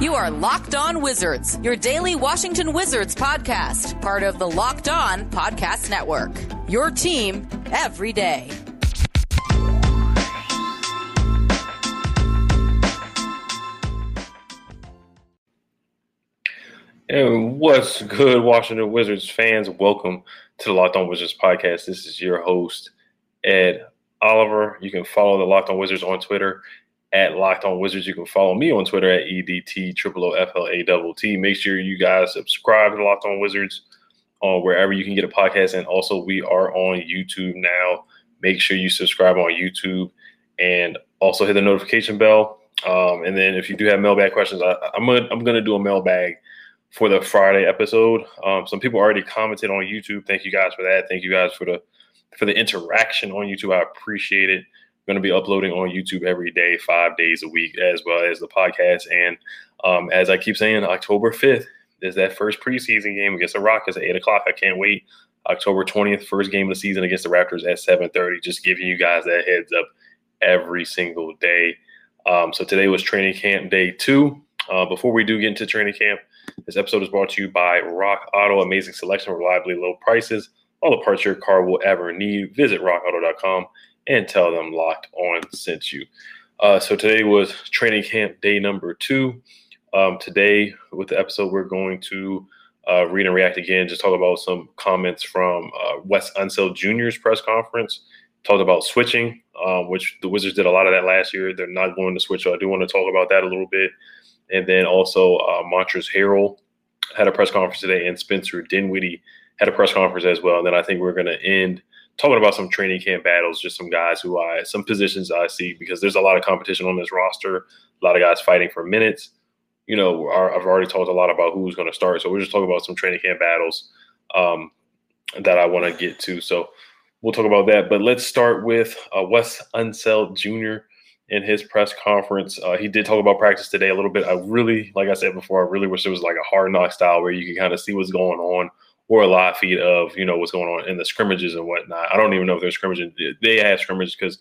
You are Locked On Wizards, your daily Washington Wizards podcast, part of the Locked On Podcast Network. Your team every day. And what's good, Washington Wizards fans? Welcome to the Locked On Wizards podcast. This is your host, Ed Oliver. You can follow the Locked On Wizards on Twitter at Locked On Wizards. You can follow me on Twitter at EDT T. Make sure you guys subscribe to Locked On Wizards on wherever you can get a podcast. And also, we are on YouTube now. Make sure you subscribe on YouTube and also hit the notification bell. Um, and then if you do have mailbag questions, I, am gonna I'm gonna do a mailbag for the Friday episode. Um, some people already commented on YouTube. Thank you guys for that. Thank you guys for the for the interaction on YouTube. I appreciate it going to be uploading on YouTube every day, five days a week, as well as the podcast. And um, as I keep saying, October 5th is that first preseason game against the Rockets at 8 o'clock. I can't wait. October 20th, first game of the season against the Raptors at 7.30. Just giving you guys that heads up every single day. Um, so today was training camp day two. Uh, before we do get into training camp, this episode is brought to you by Rock Auto. Amazing selection, reliably low prices, all the parts your car will ever need. Visit rockauto.com and tell them Locked On sent you. Uh, so today was training camp day number two. Um, today, with the episode, we're going to uh, read and react again, just talk about some comments from uh, Wes Unseld Jr.'s press conference. Talked about switching, um, which the Wizards did a lot of that last year. They're not going to switch, so I do want to talk about that a little bit. And then also, uh, Montrezl Harrell had a press conference today, and Spencer Dinwiddie had a press conference as well. And then I think we're going to end talking about some training camp battles, just some guys who I, some positions I see because there's a lot of competition on this roster, a lot of guys fighting for minutes. You know, I've already talked a lot about who's going to start. So we're just talking about some training camp battles um, that I want to get to. So we'll talk about that. But let's start with uh, Wes Unseld Jr. in his press conference. Uh, he did talk about practice today a little bit. I really, like I said before, I really wish it was like a hard knock style where you can kind of see what's going on or a live feed of you know what's going on in the scrimmages and whatnot. I don't even know if they're scrimmaging. They have scrimmages because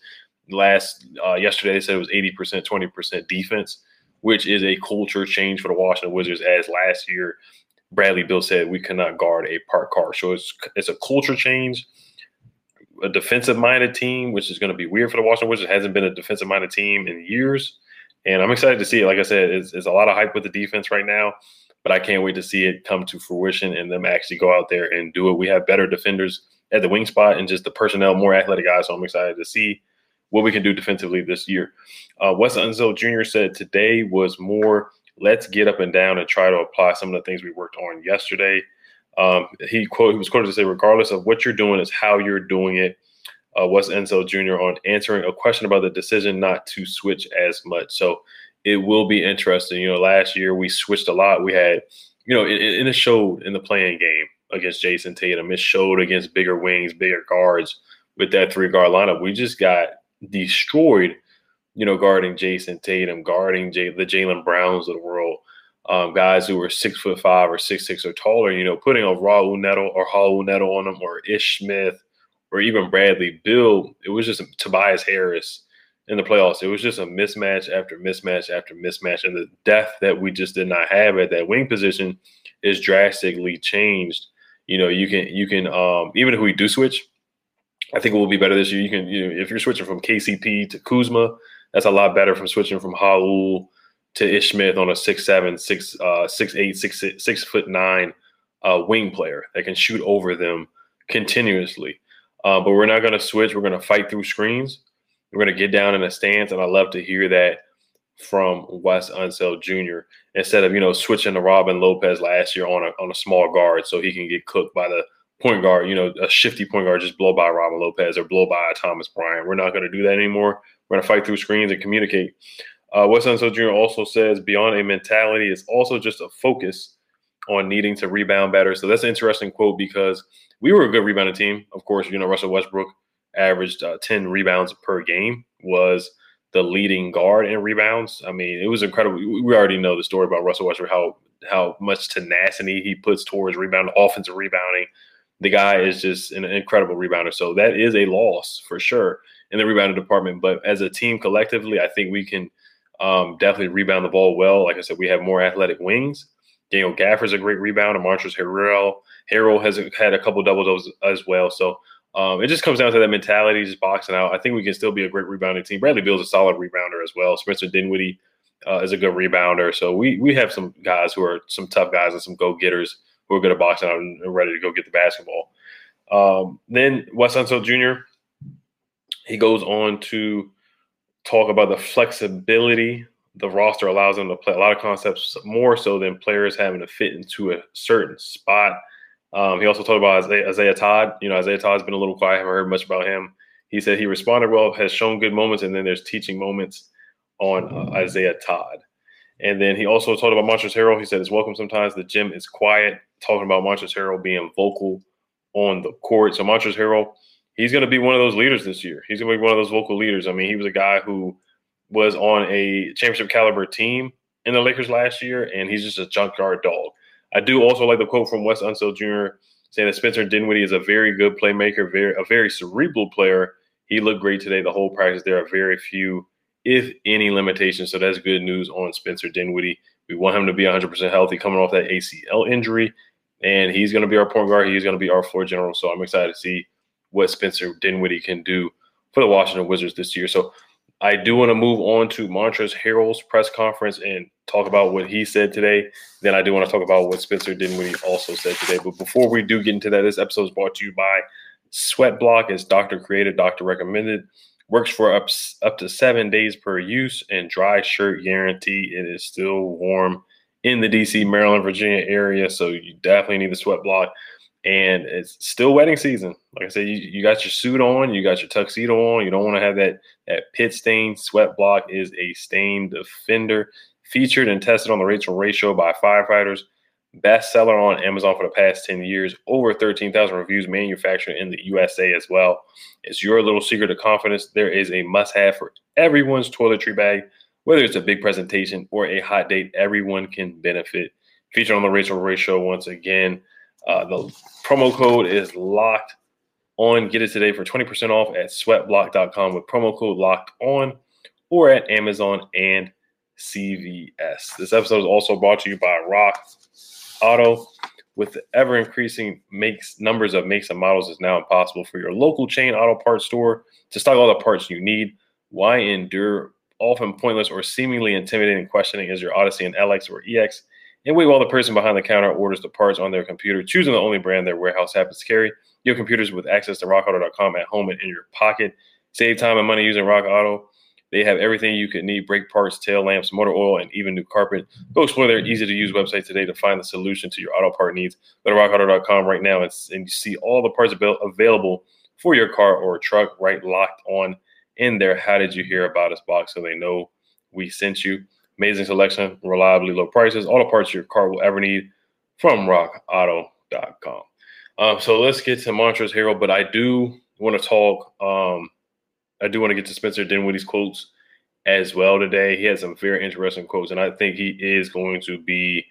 last uh, yesterday they said it was eighty percent, twenty percent defense, which is a culture change for the Washington Wizards. As last year, Bradley Beal said we cannot guard a park car, so it's it's a culture change. A defensive minded team, which is going to be weird for the Washington Wizards, hasn't been a defensive minded team in years. And I'm excited to see it. Like I said, it's, it's a lot of hype with the defense right now but I can't wait to see it come to fruition and them actually go out there and do it. We have better defenders at the wing spot and just the personnel, more athletic guys. So I'm excited to see what we can do defensively this year. Uh, Wes Unseld Jr. said today was more let's get up and down and try to apply some of the things we worked on yesterday. Um, he quote he was quoted to say, regardless of what you're doing, is how you're doing it. Uh, Wes Unseld Jr. on answering a question about the decision not to switch as much. So it will be interesting. You know, last year we switched a lot. We had, you know, and it showed in the playing game against Jayson Tatum. It showed against bigger wings, bigger guards with that three guard lineup. We just got destroyed you know, guarding Jayson Tatum, guarding J- the Jaylen Browns of the world, um, guys who were six foot five or six six or taller, you know, putting a Raul Neto or Raul Neto on them or Ish Smith or even Bradley Beal. it was just Tobias Harris in the playoffs. It was just a mismatch after mismatch after mismatch. And the depth that we just did not have at that wing position is drastically changed. You know, you can you can um even if we do switch, I think it will be better this year. You can you know if you're switching from KCP to Kuzma, that's a lot better from switching from Raul to Ish Smith on a six seven, six uh six eight, six six foot nine uh wing player that can shoot over them continuously. Uh, but we're not going to switch. We're going to fight through screens. We're going to get down in a stance, and I love to hear that from Wes Unseld Jr. instead of you know switching to Robin Lopez last year on a on a small guard so he can get cooked by the point guard. You know, a shifty point guard just blow by Robin Lopez or blow by Thomas Bryant. We're not going to do that anymore. We're going to fight through screens and communicate. Uh, Wes Unseld Jr. also says beyond a mentality it's also just a focus on needing to rebound better. So that's an interesting quote because we were a good rebounding team. Of course, you know, Russell Westbrook averaged uh, 10 rebounds per game, was the leading guard in rebounds. I mean, it was incredible. We already know the story about Russell Westbrook, how how much tenacity he puts towards rebound, offensive rebounding. The guy is just an incredible rebounder. So that is a loss for sure in the rebounding department. But as a team collectively, I think we can um, definitely rebound the ball well. Like I said, we have more athletic wings. Daniel Gafford's a great rebounder. Montrezl Harrell, Harrell has had a couple double doubles as well. So um, it just comes down to that mentality, just boxing out. I think we can still be a great rebounding team. Bradley Beal's a solid rebounder as well. Spencer Dinwiddie uh, is a good rebounder. So we we have some guys who are some tough guys and some go getters who are good at boxing out and ready to go get the basketball. Um, then Wes Unseld Jr. He goes on to talk about the flexibility the roster allows them to play a lot of concepts more so than players having to fit into a certain spot. Um, he also talked about Isaiah, Isaiah, Todd. You know, Isaiah Todd's been a little quiet. I haven't heard much about him. He said he responded well, has shown good moments, and then there's teaching moments on uh, Isaiah Todd. And then he also talked about Montrezl Harrell. He said it's welcome sometimes the gym is quiet, talking about Montrezl Harrell being vocal on the court. So Montrezl Harrell, he's going to be one of those leaders this year. He's going to be one of those vocal leaders. I mean, he was a guy who was on a championship caliber team in the Lakers last year, and he's just a junkyard dog. I do also like the quote from Wes Unseld Jr. saying that Spencer Dinwiddie is a very good playmaker, very a very cerebral player. He looked great today. The whole practice, there are very few, if any, limitations. So that's good news on Spencer Dinwiddie. We want him to be 100% healthy coming off that ACL injury, and he's going to be our point guard. He's going to be our floor general. So I'm excited to see what Spencer Dinwiddie can do for the Washington Wizards this year. So I do want to move on to Montrezl Harrell's press conference and talk about what he said today. Then I do want to talk about what Spencer Dinwiddie also said today. But before we do get into that, this episode is brought to you by Sweat Block. It's doctor created, doctor recommended. Works for up, up to seven days per use and dry shirt guarantee. It is still warm in the DC, Maryland, Virginia area. So you definitely need the Sweat Block and it's still wedding season. Like I said, you, you got your suit on, you got your tuxedo on. You don't want to have that that pit stain. Sweat Block is a stain defender, featured and tested on the Rachael Ray Show by firefighters. Bestseller on Amazon for the past 10 years, over 13,000 reviews manufactured in the USA as well. It's your little secret of confidence. There is a must have for everyone's toiletry bag, whether it's a big presentation or a hot date, everyone can benefit. Featured on the Rachael Ray Show once again. Uh, the promo code is locked on. Get it today for 20% off at sweatblock.com with promo code locked on or at Amazon and CVS. This episode is also brought to you by Rock Auto. With the ever increasing makes numbers of makes and models, is now impossible for your local chain auto parts store to stock all the parts you need. Why endure often pointless or seemingly intimidating questioning as your Odyssey and LX or EX and wait while the person behind the counter orders the parts on their computer, choosing the only brand their warehouse happens to carry. Your computers with access to rockauto.com at home and in your pocket. Save time and money using Rock Auto. They have everything you could need brake parts, tail lamps, motor oil, and even new carpet. Go explore their easy to use website today to find the solution to your auto part needs. Go to rockauto.com right now and, and see all the parts available for your car or truck right locked on in there. How did you hear about us box so they know we sent you? Amazing selection, reliably low prices, all the parts your car will ever need from rockauto.com. Um, so let's get to Montrezl Harrell, but I do want to talk. Um, I do want to get to Spencer Dinwiddie's quotes as well today. He had some very interesting quotes, and I think he is going to be.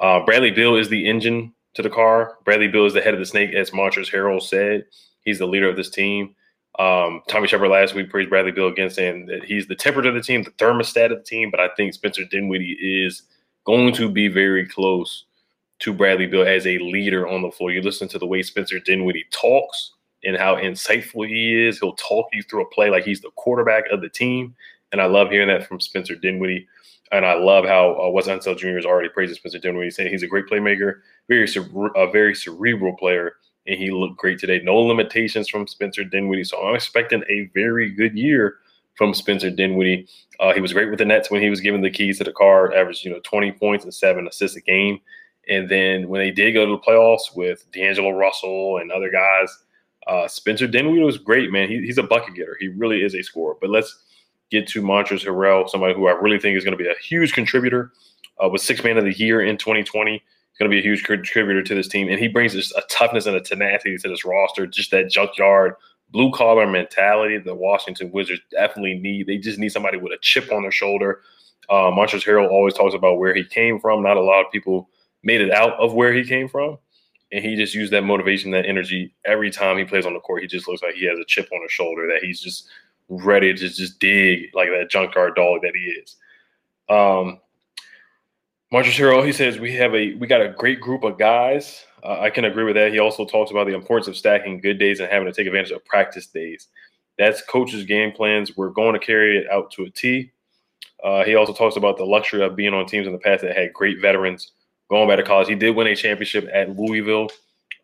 Uh, Bradley Beal is the engine to the car. Bradley Beal is the head of the snake, as Montrezl Harrell said. He's the leader of this team. Um, Tommy Sheppard last week praised Bradley Beal again, saying that he's the temperature of the team, the thermostat of the team. But I think Spencer Dinwiddie is going to be very close to Bradley Beal as a leader on the floor. You listen to the way Spencer Dinwiddie talks and how insightful he is. He'll talk you through a play like he's the quarterback of the team. And I love hearing that from Spencer Dinwiddie. And I love how uh, Wes Unseld Jr. has already praised Spencer Dinwiddie, saying he's a great playmaker, very a very cerebral player, and he looked great today. No limitations from Spencer Dinwiddie. So I'm expecting a very good year from Spencer Dinwiddie. Uh, he was great with the Nets when he was given the keys to the car, averaged you know 20 points and seven assists a game. And then when they did go to the playoffs with D'Angelo Russell and other guys, uh, Spencer Dinwiddie was great, man. He, he's a bucket getter. He really is a scorer. But let's get to Montrezl Harrell, somebody who I really think is going to be a huge contributor. Uh, with six man of the year in 2020, he's going to be a huge contributor to this team, and he brings just a toughness and a tenacity to this roster. Just that junkyard blue collar mentality the Washington Wizards definitely need. They just need somebody with a chip on their shoulder. Uh, Montrezl Harrell always talks about where he came from. Not a lot of people made it out of where he came from. And he just used that motivation, that energy every time he plays on the court. He just looks like he has a chip on his shoulder, that he's just ready to just dig like that junkyard dog that he is. Um, Montrezl Harrell, he says we have a we got a great group of guys. Uh, I can agree with that. He also talks about the importance of stacking good days and having to take advantage of practice days. That's coaches' game plans. We're going to carry it out to a T. Uh, he also talks about the luxury of being on teams in the past that had great veterans going back to college. He did win a championship at Louisville,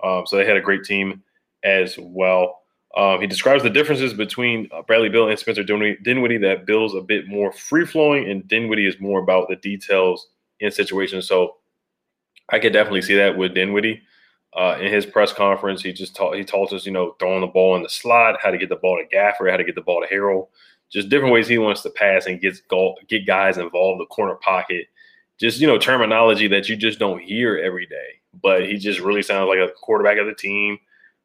um, so they had a great team as well. Um, he describes the differences between uh, Bradley Beal and Spencer Dinwiddie. That Beal's a bit more free flowing, and Dinwiddie is more about the details in situations. So I could definitely see that with Dinwiddie. Uh, in his press conference, he just taught he taught us, you know, throwing the ball in the slot, how to get the ball to Gafford, how to get the ball to Harrell, just different ways he wants to pass and get get guys involved, the corner pocket, just you know terminology that you just don't hear every day. But he just really sounds like a quarterback of the team,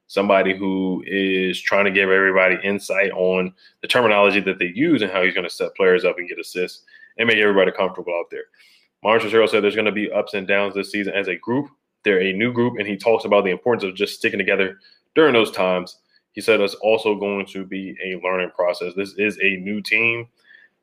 somebody who is trying to give everybody insight on the terminology that they use and how he's going to set players up and get assists and make everybody comfortable out there. Montrezl Harrell said there's going to be ups and downs this season as a group. They're a new group, and he talks about the importance of just sticking together during those times. He said it's also going to be a learning process. This is a new team.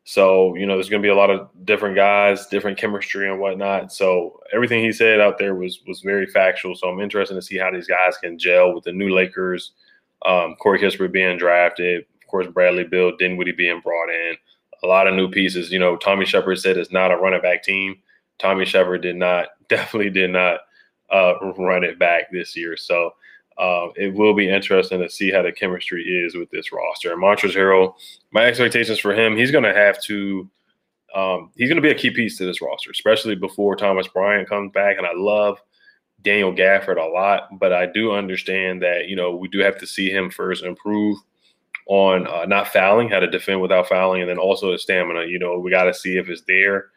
So, you know, there's going to be a lot of different guys, different chemistry and whatnot. So, everything he said out there was was very factual. So, I'm interested to see how these guys can gel with the new Lakers. Um, Corey Kispert being drafted, of course, Bradley Beal, Dinwiddie being brought in, a lot of new pieces. You know, Tommy Sheppard said it's not a running back team. Tommy Sheppard did not, definitely did not uh, run it back this year. So, um, it will be interesting to see how the chemistry is with this roster. And Montrezl Harrell, my expectations for him, he's going to have to, um, he's going to be a key piece to this roster, especially before Thomas Bryant comes back. And I love Daniel Gafford a lot, but I do understand that, you know, we do have to see him first improve on uh, not fouling, how to defend without fouling, and then also his stamina. You know, we got to see if it's there.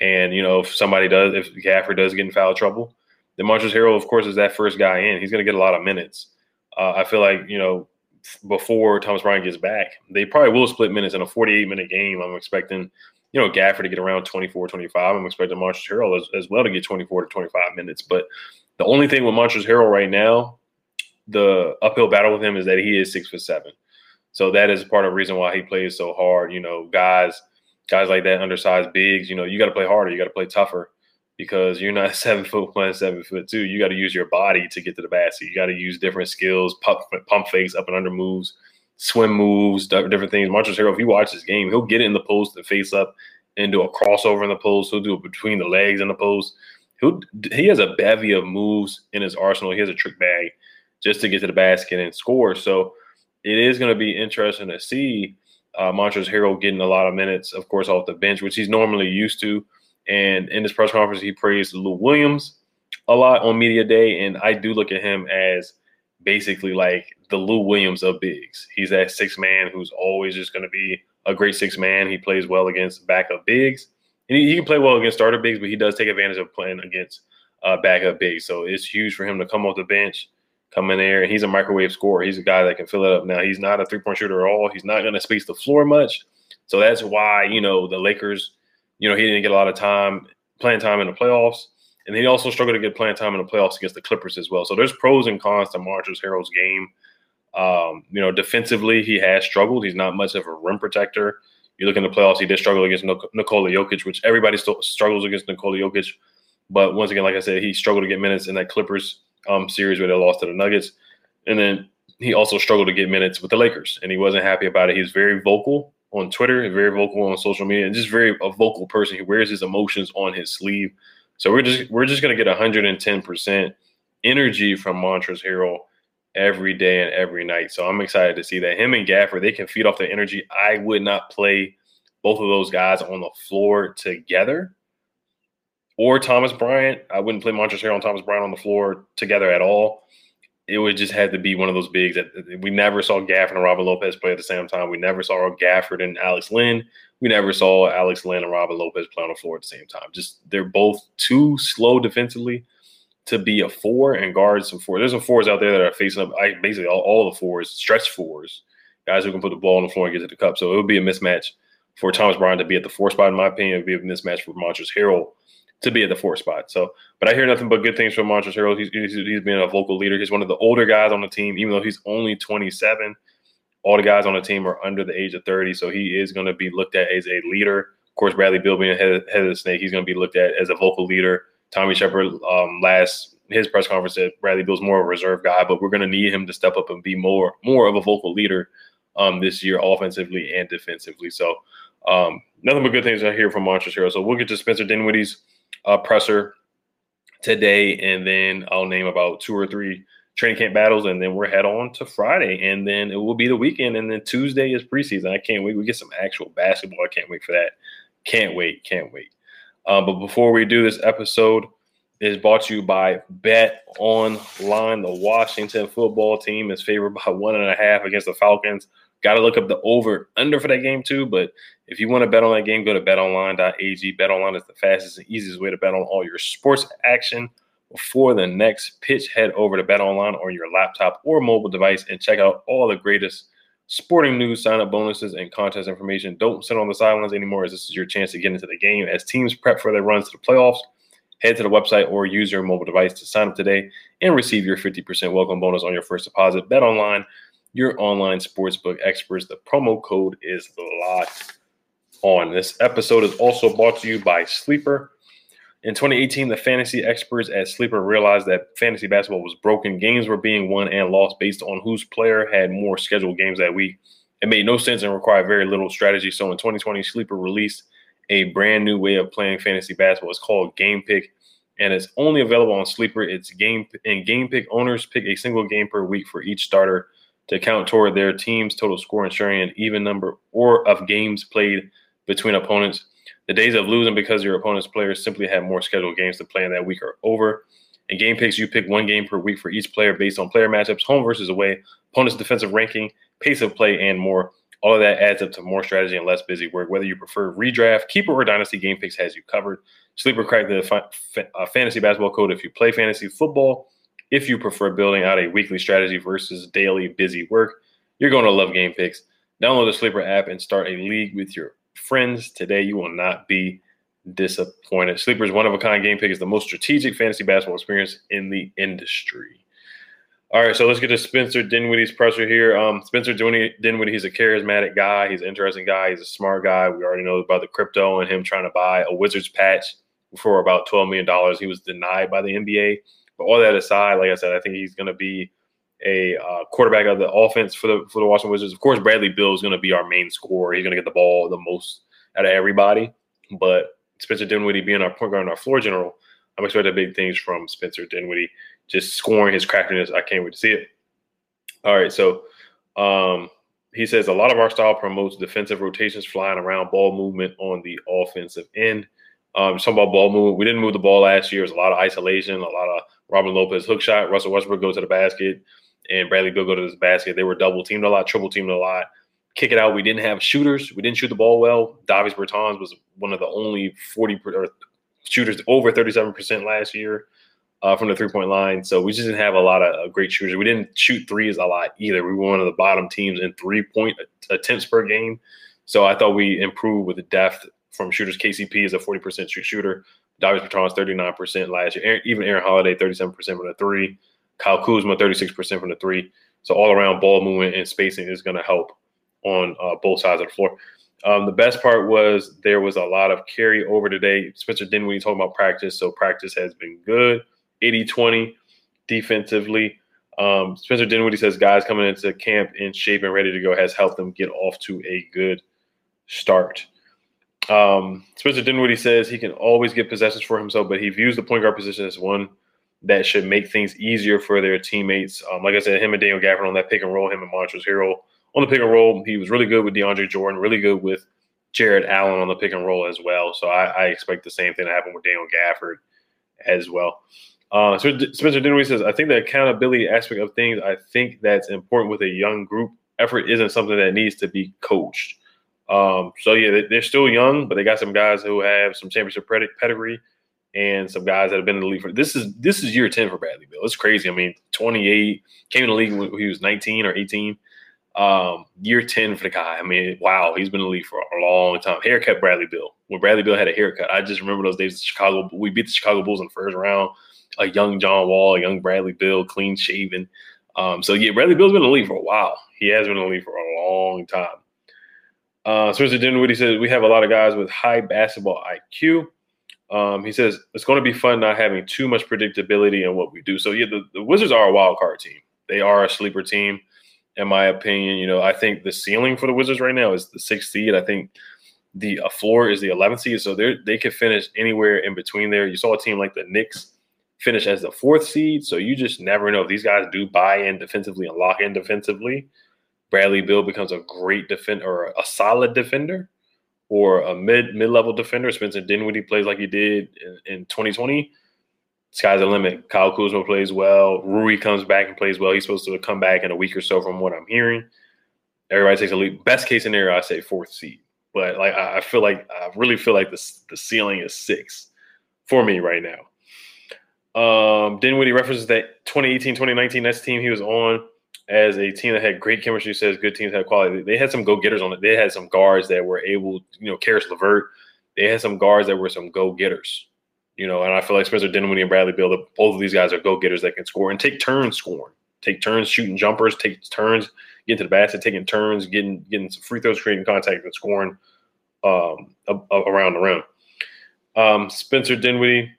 And, you know, if somebody does, if Gafford does get in foul trouble, then Montrezl Harrell, of course, is that first guy in. He's going to get a lot of minutes. Uh, I feel like you know before Thomas Bryant gets back, they probably will split minutes in a 48 minute game. I'm expecting you know Gafford to get around 24, 25. I'm expecting Montrezl Harrell as, as, well to get 24 to 25 minutes. But the only thing with Montrezl Harrell right now, the uphill battle with him is that he is six foot seven. So that is part of the reason why he plays so hard. You know, guys, guys like that, undersized bigs. You know, you got to play harder. You got to play tougher because you're not seven foot one, seven foot two. You got to use your body to get to the basket. You got to use different skills, pump, pump fakes, up and under moves, swim moves, different things. Montrezl Harrell, if you watch this game, he'll get in the post and face up and do a crossover in the post. He'll do it between the legs in the post. He'll, he has a bevy of moves in his arsenal. He has a trick bag just to get to the basket and score. So it is going to be interesting to see uh, Montrezl Harrell getting a lot of minutes, of course, off the bench, which he's normally used to. And in this press conference, he praised Lou Williams a lot on media day, and I do look at him as basically like the Lou Williams of bigs. He's that six man who's always just going to be a great six man. He plays well against backup bigs, and he, he, can play well against starter bigs, but he does take advantage of playing against uh, backup bigs. So it's huge for him to come off the bench, come in there, and he's a microwave scorer. He's a guy that can fill it up. Now he's not a three point shooter at all. He's not going to space the floor much So that's why, you know, the Lakers, you know, he didn't get a lot of time, playing time in the playoffs. And he also struggled to get playing time in the playoffs against the Clippers as well. So there's pros and cons to Montrezl Harrell's game. Um, you know, defensively, he has struggled. He's not much of a rim protector. You look in the playoffs, he did struggle against Nikola Jokic, which everybody still struggles against Nikola Jokic. But once again, like I said, he struggled to get minutes in that Clippers um, series where they lost to the Nuggets. And then he also struggled to get minutes with the Lakers, and he wasn't happy about it. He was very vocal on Twitter, very vocal on social media, and just very a vocal person. He wears his emotions on his sleeve. So we're just we're just gonna get 110 percent energy from Montrezl Harrell every day and every night. So I'm excited to see that him and Gafford they can feed off the energy. I would not play both of those guys on the floor together. Or Thomas Bryant. I wouldn't play Montrezl and Thomas Bryant on the floor together at all. It would just have to be one of those bigs that we never saw Gafford and Robin Lopez play at the same time. We never saw Gafford and Alex Len. We never saw Alex Len and Robin Lopez play on the floor at the same time. Just they're both too slow defensively to be a four and guard some four. There's some fours out there that are facing up. I basically all, all the fours, stretch fours, guys who can put the ball on the floor and get to the cup. So it would be a mismatch for Thomas Bryant to be at the four spot. In my opinion, it would be a mismatch for Montrezl Harrell to be at the four spot. So, but I hear nothing but good things from Montrezl Harrell. He's, he's, he's been a vocal leader. He's one of the older guys on the team, even though he's only 27. All the guys on the team are under the age of 30, so he is going to be looked at as a leader. Of course, Bradley Beal being head, head of the snake, he's going to be looked at as a vocal leader Tommy Sheppard um, last his press conference said Bradley Beal's more of a reserve guy, but we're going to need him to step up and be more more of a vocal leader um, this year, offensively and defensively. So um, nothing but good things I hear from Montrezl Harrell. So we'll get to Spencer Dinwiddie's uh, presser today, and then I'll name about two or three training camp battles, and then we're head on to Friday, and then it will be the weekend, and then Tuesday is preseason. I can't wait. We get some actual basketball. I can't wait for that. Can't wait. Can't wait. Um, but before we do this episode, is brought to you by Bet Online. The Washington football team is favored by one and a half against the Falcons. Got to look up the over under for that game too. But if you want to bet on that game, go to betonline.ag. BetOnline is the fastest and easiest way to bet on all your sports action. Before the next pitch, head over to BetOnline on your laptop or mobile device and check out all the greatest sporting news, sign up bonuses, and contest information. Don't sit on the sidelines anymore, as this is your chance to get into the game as teams prep for their runs to the playoffs. Head to the website or use your mobile device to sign up today and receive your 50% welcome bonus on your first deposit. Bet online, your online sportsbook experts. The promo code is locked on. This episode is also brought to you by Sleeper. In 2018, the fantasy experts at Sleeper realized that fantasy basketball was broken. Games were being won and lost based on whose player had more scheduled games that week. It made no sense and required very little strategy. So in 2020, Sleeper released a brand new way of playing fantasy basketball. It's called Game Pick, and it's only available on Sleeper. It's game and Game Pick owners pick a single game per week for each starter to count toward their team's total score, ensuring an even number or of games played between opponents. The days of losing because your opponent's players simply have more scheduled games to play in that week are over. In game picks, you pick one game per week for each player based on player matchups, home versus away, opponent's defensive ranking, pace of play, and more. All of that adds up to more strategy and less busy work. Whether you prefer redraft, keeper, or dynasty, Game Picks has you covered. Sleeper crack the fa- uh, fantasy basketball code if you play fantasy football. If you prefer building out a weekly strategy versus daily busy work, you're going to love Game Picks. Download the Sleeper app and start a league with your friends today. You will not be disappointed. Sleeper's one of a kind game pick is the most strategic fantasy basketball experience in the industry. All right, so let's get to Spencer Dinwiddie's presser here. Um, Spencer Dinwiddie, he's a charismatic guy. He's an interesting guy. He's a smart guy. We already know about the crypto and him trying to buy a Wizards patch for about $12 million. He was denied by the NBA. But all that aside, like I said, I think he's going to be a uh, quarterback of the offense for the for the Washington Wizards. Of course, Bradley Beal is going to be our main scorer. He's going to get the ball the most out of everybody. But Spencer Dinwiddie being our point guard and our floor general, I'm expecting big things from Spencer Dinwiddie. Just scoring his craftiness. I can't wait to see it. All right, so um, he says a lot of our style promotes defensive rotations, flying around, ball movement on the offensive end. Um, talking about ball movement, we didn't move the ball last year. It was a lot of isolation, a lot of Robin Lopez hook shot. Russell Westbrook go to the basket and Bradley Beal go to this basket. They were double teamed a lot, triple teamed a lot. Kick it out. We didn't have shooters. We didn't shoot the ball well. Davis Bertans was one of the only 40 or shooters over 37% last year uh, from the three point line. So we just didn't have a lot of uh, great shooters. We didn't shoot threes a lot either. We were one of the bottom teams in three point attempts per game. So I thought we improved with the depth from shooters. KCP is a 40% shoot shooter. Davis Bertans 39% last year. Even Aaron Holiday 37% from the three. Kyle Kuzma 36% from the three. So all around ball movement and spacing is going to help on uh, both sides of the floor. Um, the best part was there was a lot of carry over today. Spencer Dinwiddie talking about practice, so practice has been good. 80-20 defensively. Um, Spencer Dinwiddie says guys coming into camp in shape and ready to go has helped them get off to a good start. Um, Spencer Dinwiddie says he can always get possessions for himself, but he views the point guard position as one that should make things easier for their teammates. Um, like I said, him and Daniel Gafford on that pick and roll, him and Montrezl Harrell on the pick and roll. He was really good with DeAndre Jordan, really good with Jarrett Allen on the pick and roll as well. So I, I expect the same thing to happen with Daniel Gafford as well. Uh, so Spencer Dinwiddie says, I think the accountability aspect of things, I think that's important with a young group. Effort isn't something that needs to be coached. Um, so yeah, they're still young, but they got some guys who have some championship pedigree and some guys that have been in the league for this is this is year 10 for Bradley Beal. It's crazy. I mean, 28 came in the league when he was 19 or 18. Um, year 10 for the guy. I mean, wow, he's been in the league for a long time. Haircut Bradley Beal. When Bradley Beal had a haircut, I just remember those days in Chicago. We beat the Chicago Bulls in the first round. A young John Wall, a young Bradley Beal, clean shaven. Um, so yeah, Bradley Beal's been in the league for a while. He has been in the league for a long time. Uh, Spencer Dinwiddie says we have a lot of guys with high basketball IQ. Um, he says it's going to be fun not having too much predictability in what we do. So yeah, the, the Wizards are a wild card team. They are a sleeper team in my opinion. You know, I think the ceiling for the Wizards right now is the sixth seed. I think the uh, floor is the 11th seed, so they they could finish anywhere in between there. You saw a team like the Knicks finish as the fourth seed, so you just never know if these guys do buy in defensively and lock in defensively. Bradley Beal becomes a great defender or a solid defender or a mid mid level defender. Spencer Dinwiddie plays like he did in, in 2020 sky's the limit. Kyle Kuzma plays well. Rui comes back and plays well. He's supposed to come back in a week or so, from what I'm hearing. Everybody takes a leap. Best case scenario, I say fourth seed. But like I feel like I really feel like the the ceiling is six for me right now. Um, Dinwiddie references that 2018, 2019 that's team he was on as a team that had great chemistry. Says good teams have quality. They had some go getters on it. They had some guards that were able, you know, Caris LeVert. They had some guards that were some go getters. You know, and I feel like Spencer Dinwiddie and Bradley Beal, both of these guys are go getters that can score and take turns scoring, take turns shooting jumpers, take turns getting to the basket, taking turns getting getting some free throws, creating contact, and scoring um, around the rim. Um, Spencer Dinwiddie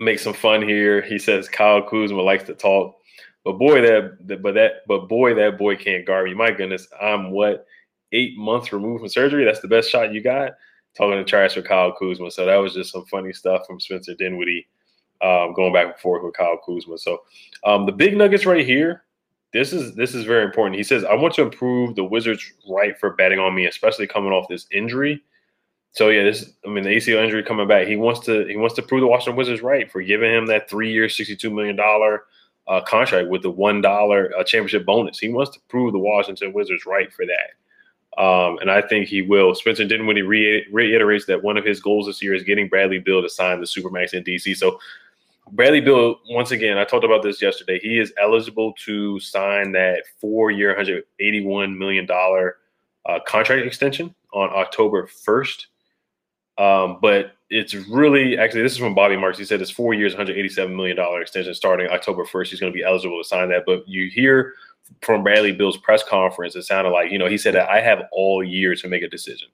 makes some fun here. He says Kyle Kuzma likes to talk, but boy, that but that but boy, that boy can't guard me. My goodness, I'm what eight months removed from surgery. That's the best shot you got talking to trash with Kyle Kuzma. So that was just some funny stuff from Spencer Dinwiddie um, going back and forth with Kyle Kuzma. So um, the big nuggets right here. This is this is very important. He says, "I want to improve the Wizards' right for betting on me, especially coming off this injury." So yeah, this I mean the ACL injury coming back. He wants to he wants to prove the Washington Wizards right for giving him that three year, sixty two million dollar uh, contract with the one dollar uh, championship bonus. He wants to prove the Washington Wizards right for that. Um, and I think he will. Spencer Dinwiddie re- reiterates that one of his goals this year is getting Bradley Beal to sign the Supermax in DC. So Bradley Beal, once again, I talked about this yesterday. He is eligible to sign that four-year, $181 million uh, contract extension on October 1st. Um, but it's really actually this is from Bobby Marks. He said it's four years, $187 million extension starting October 1st. He's going to be eligible to sign that. But you hear from Bradley Beal's press conference, it sounded like you know he said that I have all year to make a decision.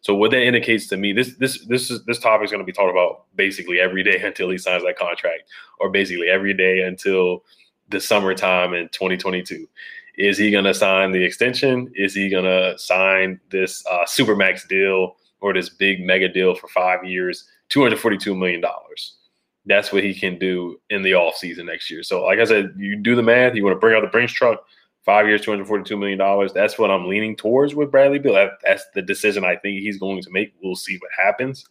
So what that indicates to me, this this this is this topic is going to be talked about basically every day until he signs that contract, or basically every day until the summertime in 2022. Is he going to sign the extension? Is he going to sign this uh, supermax deal or this big mega deal for five years, 242 million dollars? That's what he can do in the off season next year. So, like I said, you do the math. You want to bring out the Brinks truck five years, two hundred forty-two million dollars. That's what I'm leaning towards with Bradley. That, that's the decision I think he's going to make. We'll see what happens.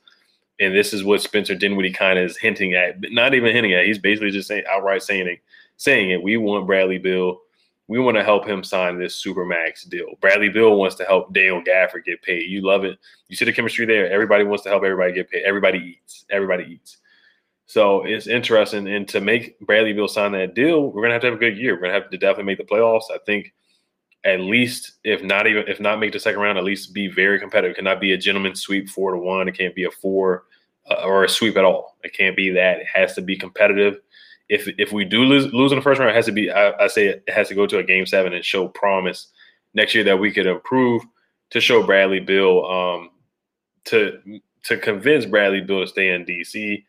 And this is what Spencer Dinwiddie kind of is hinting at, but not even hinting at. He's basically just saying outright saying it, saying it. We want Bradley Beal. We want to help him sign this super max deal. Bradley Beal wants to help Dale Gafford get paid. You love it. You see the chemistry there. Everybody wants to help everybody get paid. Everybody eats. Everybody eats. So it's interesting. And to make Bradley Beal sign that deal, we're gonna have to have a good year. We're gonna have to definitely make the playoffs. I think at least if not even if not make the second round, at least be very competitive. It cannot be a gentleman sweep four to one. It can't be a four uh, or a sweep at all. It can't be that. It has to be competitive. If if we do lose, lose in the first round, it has to be. I, I say it has to go to a game seven and show promise next year that we could improve to show Bradley Beal um, to to convince Bradley Beal to stay in DC,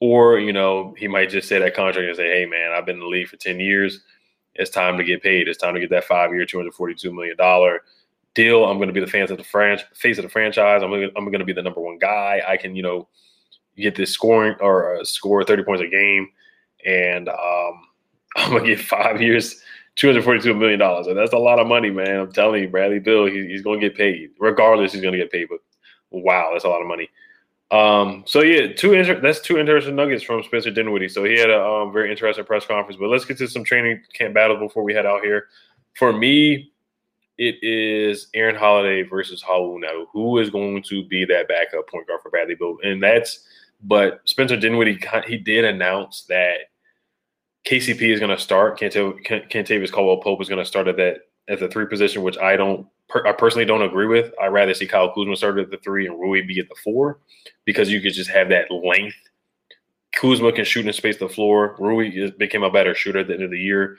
or you know he might just say that contract and say, "Hey man, I've been in the league for ten years. It's time to get paid. It's time to get that five year, two hundred forty two million dollar deal. I'm going to be the fans of the franchise, face of the franchise. I'm gonna, I'm going to be the number one guy. I can you know get this scoring or uh, score thirty points a game, and um, I'm gonna get five years." two hundred forty-two million dollars, and that's a lot of money, man. I'm telling you, Bradley Beal, he, he's to get paid regardless. He's to get paid, but wow, that's a lot of money. Um, so yeah, two inter- that's two interesting nuggets from Spencer Dinwiddie. So he had a um, very interesting press conference. But let's get to some training camp battles before we head out here. For me, it is Aaron Holiday versus Raul Neto. Who is going to be that backup point guard for Bradley Beal? And that's but Spencer Dinwiddie he did announce that KCP is going to start. Kentavious Caldwell Pope is going to start at that at the three position, which I don't. Per, I personally don't agree with. I'd rather see Kyle Kuzma start at the three and Rui be at the four, because you could just have that length. Kuzma can shoot in space the floor. Rui became a better shooter at the end of the year,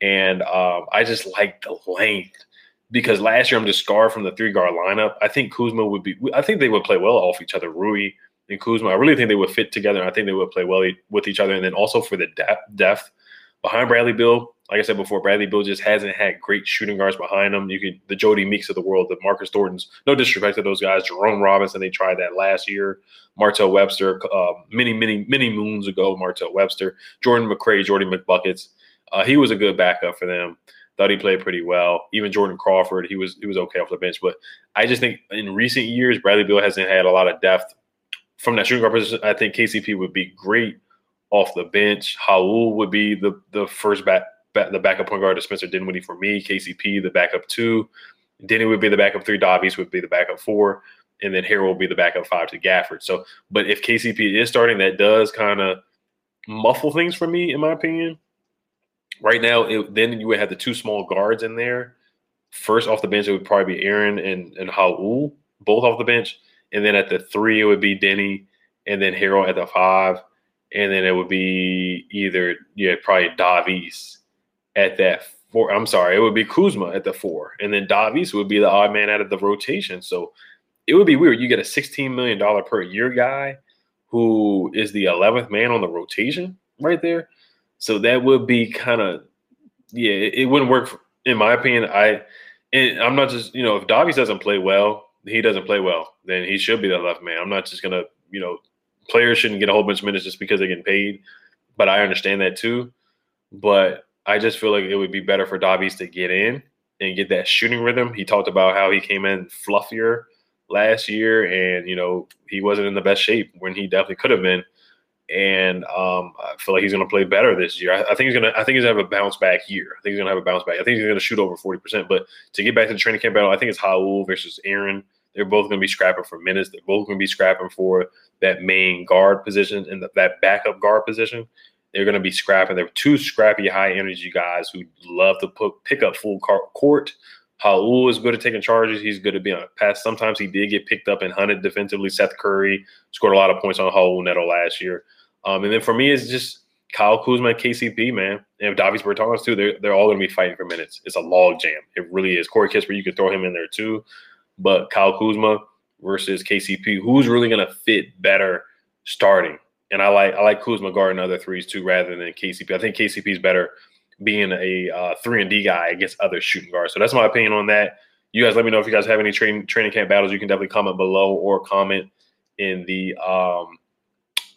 and um, I just like the length because last year I'm just scarred from the three guard lineup. I think Kuzma would be. I think they would play well off each other. Rui and Kuzma. I really think they would fit together. I think they would play well with each other. And then also for the depth, behind Bradley Beal, like I said before, Bradley Beal just hasn't had great shooting guards behind him. You could the Jodie Meeks of the world, the Marcus Thorntons. No disrespect to those guys. Jerome Robinson, they tried that last year. Martell Webster, uh, many, many, many moons ago. Martell Webster, Jordan McRae, Jordan McBuckets. Uh, he was a good backup for them. Thought he played pretty well. Even Jordan Crawford, he was he was okay off the bench. But I just think in recent years, Bradley Beal hasn't had a lot of depth from that shooting guard position, I think KCP would be great off the bench. Raul would be the the first back, back the backup point guard to Spencer Dinwiddie for me. KCP the backup two. Deni would be the backup three. Davis would be the backup four, and then Harrell will be the backup five to Gafford. So, but if KCP is starting, that does kind of muffle things for me, in my opinion. Right now, it, then you would have the two small guards in there. First off the bench, it would probably be Aaron and and Raul, both off the bench. And then at the three, it would be Deni, and then Harrell at the five, and then it would be either yeah probably Davis at that four. I'm sorry, it would be Kuzma at the four, and then Davis would be the odd man out of the rotation. So it would be weird. You get a 16 million dollar per year guy who is the 11th man on the rotation right there. So that would be kind of yeah, it, it, wouldn't work in my opinion. I and I'm not just you know if Davis doesn't play well, he doesn't play well, then he should be the left man. I'm not just gonna, you know, players shouldn't get a whole bunch of minutes just because they're getting paid. But I understand that too. But I just feel like it would be better for Davis to get in and get that shooting rhythm. He talked about how he came in fluffier last year, and you know he wasn't in the best shape when he definitely could have been. And um, I feel like he's going to play better this year. I, I, think he's going to. I think he's going to have a bounce back year. I think he's going to have a bounce back. I think he's going to shoot over forty percent. But to get back to the training camp battle, I think it's Raul versus Aaron. They're both going to be scrapping for minutes. They're both going to be scrapping for that main guard position and the, that backup guard position. They're going to be scrapping. They're two scrappy, high energy guys who love to put pick up full court. Raul is good at taking charges. He's good at being on a pass. Sometimes he did get picked up and hunted defensively. Seth Curry scored a lot of points on Raul Neto last year. Um, and then for me, it's just Kyle Kuzma, KCP, man, and Davis Bertans too. They're they're all going to be fighting for minutes. It's a log jam. It really is. Corey Kispert, you could throw him in there too. But Kyle Kuzma versus KCP, who's really going to fit better starting? And I like I like Kuzma guarding other threes too, rather than KCP. I think KCP is better being a uh, three and D guy against other shooting guards. So that's my opinion on that. You guys, let me know if you guys have any training training camp battles. You can definitely comment below or comment in the um,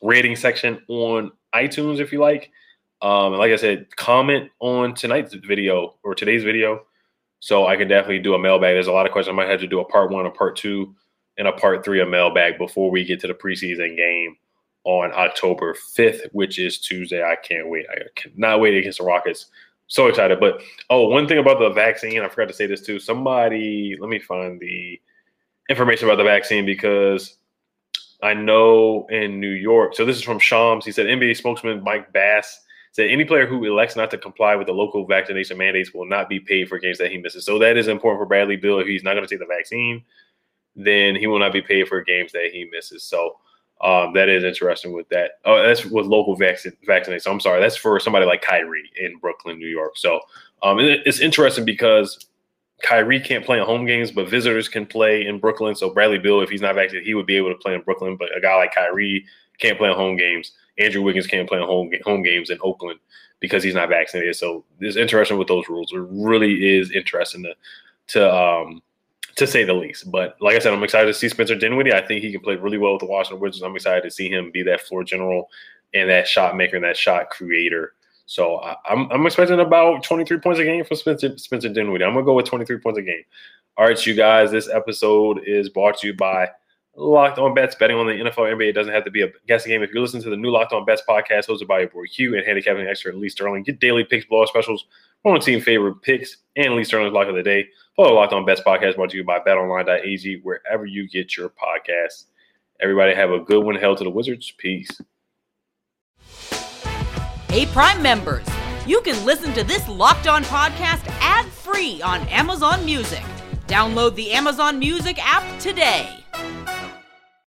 rating section on iTunes if you like. Um, like I said, comment on tonight's video or today's video so I can definitely do a mailbag. There's a lot of questions. I might have to do a part one, a part two, and a part three of mailbag before we get to the preseason game on October 5th, which is Tuesday. I can't wait. I cannot wait against the Rockets. So excited. But oh, one thing about the vaccine, I forgot to say this too. Somebody, let me find the information about the vaccine because I know in New York. So this is from Shams. He said NBA spokesman Mike Bass said any player who elects not to comply with the local vaccination mandates will not be paid for games that he misses. So that is important for Bradley Beal. If he's not going to take the vaccine, then he will not be paid for games that he misses. So um, that is interesting with that. Oh, that's with local vaccine vaccination. So I'm sorry, that's for somebody like Kyrie in Brooklyn, New York. So um, it's interesting because Kyrie can't play in home games, but visitors can play in Brooklyn. So Bradley Beal, if he's not vaccinated, he would be able to play in Brooklyn. But a guy like Kyrie can't play home games. Andrew Wiggins can't play home home games in Oakland because he's not vaccinated. So it's interesting with those rules. It really is interesting to to um to say the least. But like I said, I'm excited to see Spencer Dinwiddie. I think he can play really well with the Washington Wizards. I'm excited to see him be that floor general and that shot maker and that shot creator so I, am I'm, I'm expecting about 23 points a game from Spencer Spencer Dinwiddie. I'm gonna go with 23 points a game. All right, you guys. This episode is brought to you by Locked On Bets. Betting on the NFL NBA doesn't have to be a guessing game. If you're listening to the new Locked On Bets podcast hosted by your boy Q and handicapping expert Lee Sterling, get daily picks, blowout specials, one team favorite picks, and Lee Sterling's lock of the day. Follow Locked On Bets podcast brought to you by BetOnline.ag wherever you get your podcasts. Everybody have a good one. Hell to the Wizards. Peace. Hey, Prime members, you can listen to this Locked On podcast ad free on Amazon Music. Download the Amazon Music app today.